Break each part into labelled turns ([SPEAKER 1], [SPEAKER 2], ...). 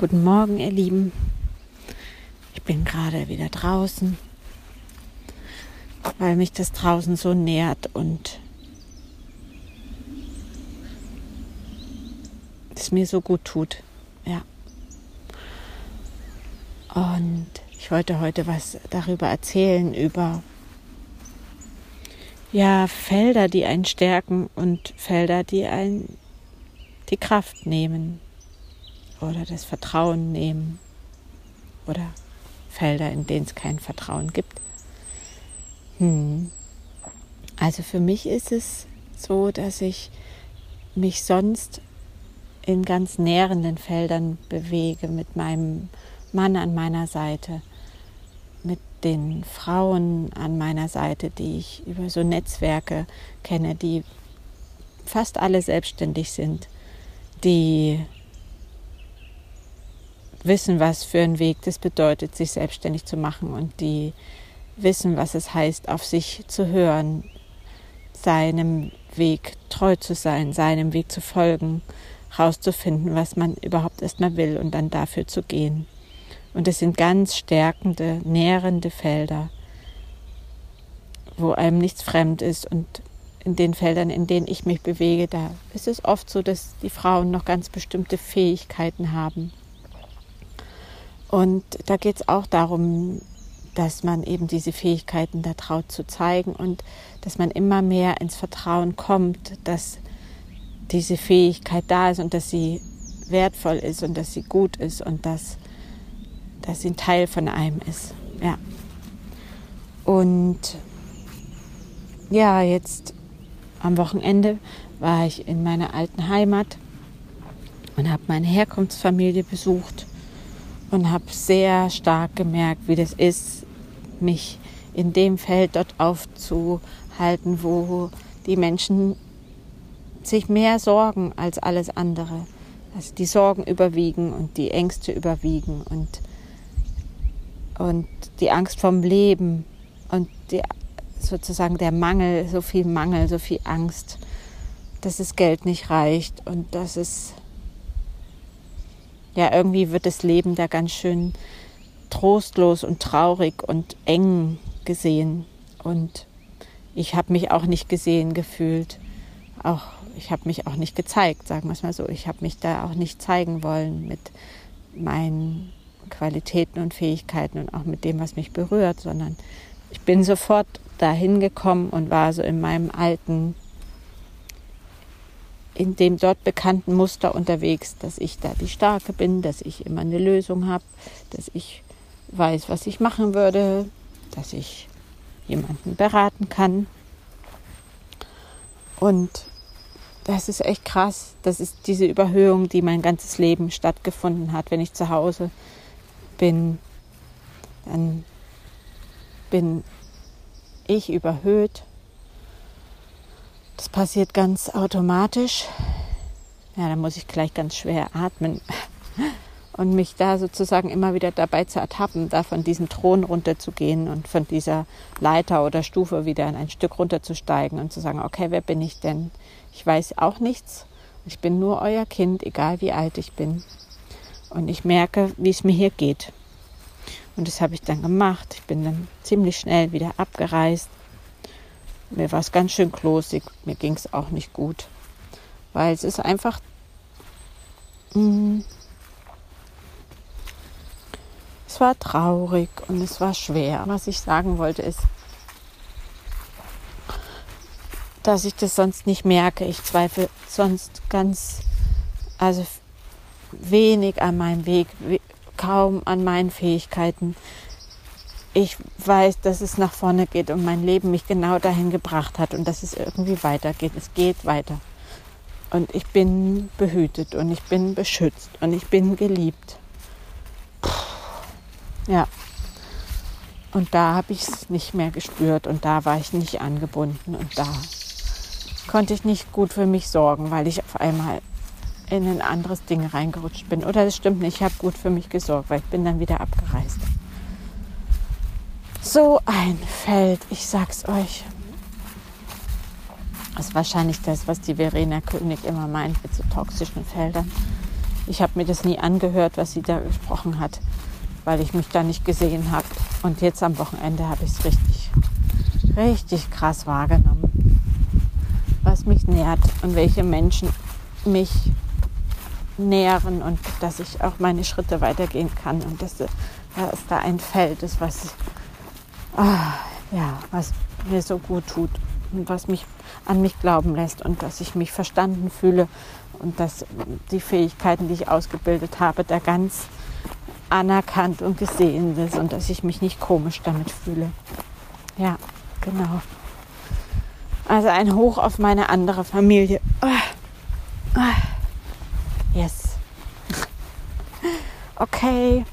[SPEAKER 1] Guten Morgen, ihr Lieben. Ich bin gerade wieder draußen, weil mich das draußen so nährt und es mir so gut tut. Ja. Und ich wollte heute was darüber erzählen, über ja, Felder, die einen stärken und Felder, die einen die Kraft nehmen oder das Vertrauen nehmen oder Felder, in denen es kein Vertrauen gibt. Hm. Also für mich ist es so, dass ich mich sonst in ganz nährenden Feldern bewege mit meinem Mann an meiner Seite, mit den Frauen an meiner Seite, die ich über so Netzwerke kenne, die fast alle selbstständig sind, die wissen, was für ein Weg das bedeutet, sich selbstständig zu machen und die wissen, was es heißt, auf sich zu hören, seinem Weg treu zu sein, seinem Weg zu folgen, herauszufinden, was man überhaupt erstmal will und dann dafür zu gehen. Und es sind ganz stärkende, nährende Felder, wo einem nichts fremd ist und in den Feldern, in denen ich mich bewege, da ist es oft so, dass die Frauen noch ganz bestimmte Fähigkeiten haben und da geht es auch darum, dass man eben diese Fähigkeiten da traut zu zeigen und dass man immer mehr ins Vertrauen kommt, dass diese Fähigkeit da ist und dass sie wertvoll ist und dass sie gut ist und dass, dass sie ein Teil von einem ist. Ja. Und ja, jetzt am Wochenende war ich in meiner alten Heimat und habe meine Herkunftsfamilie besucht und habe sehr stark gemerkt, wie das ist, mich in dem Feld dort aufzuhalten, wo die Menschen sich mehr sorgen als alles andere. Also die Sorgen überwiegen und die Ängste überwiegen und, und die Angst vom Leben und die, sozusagen der Mangel, so viel Mangel, so viel Angst, dass das Geld nicht reicht und dass es ja, irgendwie wird das Leben da ganz schön trostlos und traurig und eng gesehen. Und ich habe mich auch nicht gesehen gefühlt. Auch ich habe mich auch nicht gezeigt, sagen wir es mal so. Ich habe mich da auch nicht zeigen wollen mit meinen Qualitäten und Fähigkeiten und auch mit dem, was mich berührt, sondern ich bin sofort dahin gekommen und war so in meinem alten in dem dort bekannten Muster unterwegs, dass ich da die Starke bin, dass ich immer eine Lösung habe, dass ich weiß, was ich machen würde, dass ich jemanden beraten kann. Und das ist echt krass. Das ist diese Überhöhung, die mein ganzes Leben stattgefunden hat. Wenn ich zu Hause bin, dann bin ich überhöht das passiert ganz automatisch. Ja, da muss ich gleich ganz schwer atmen und mich da sozusagen immer wieder dabei zu ertappen, da von diesem Thron runterzugehen und von dieser Leiter oder Stufe wieder ein Stück runterzusteigen und zu sagen, okay, wer bin ich denn? Ich weiß auch nichts. Ich bin nur euer Kind, egal wie alt ich bin. Und ich merke, wie es mir hier geht. Und das habe ich dann gemacht. Ich bin dann ziemlich schnell wieder abgereist mir war es ganz schön klosig, mir ging es auch nicht gut, weil es ist einfach mh, mm, es war traurig und es war schwer. Was ich sagen wollte ist, dass ich das sonst nicht merke. Ich zweifle sonst ganz, also wenig an meinem Weg, kaum an meinen Fähigkeiten ich weiß, dass es nach vorne geht und mein Leben mich genau dahin gebracht hat und dass es irgendwie weitergeht. Es geht weiter. Und ich bin behütet und ich bin beschützt und ich bin geliebt. Puh. Ja. Und da habe ich es nicht mehr gespürt und da war ich nicht angebunden und da konnte ich nicht gut für mich sorgen, weil ich auf einmal in ein anderes Ding reingerutscht bin. Oder das stimmt nicht, ich habe gut für mich gesorgt, weil ich bin dann wieder abgereist. So ein Feld, ich sag's euch. Das ist wahrscheinlich das, was die Verena König immer meint mit so toxischen Feldern. Ich habe mir das nie angehört, was sie da gesprochen hat, weil ich mich da nicht gesehen habe. Und jetzt am Wochenende habe ich es richtig, richtig krass wahrgenommen, was mich nährt und welche Menschen mich nähren und dass ich auch meine Schritte weitergehen kann und dass, dass da ein Feld ist, was, ah, ja, was mir so gut tut und was mich an mich glauben lässt und dass ich mich verstanden fühle und dass die Fähigkeiten, die ich ausgebildet habe, da ganz anerkannt und gesehen sind und dass ich mich nicht komisch damit fühle. Ja, genau. Also ein Hoch auf meine andere Familie. Oh. Yes. Okay.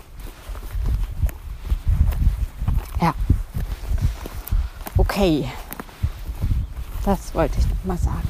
[SPEAKER 1] Ja. Okay. Das wollte ich noch mal sagen.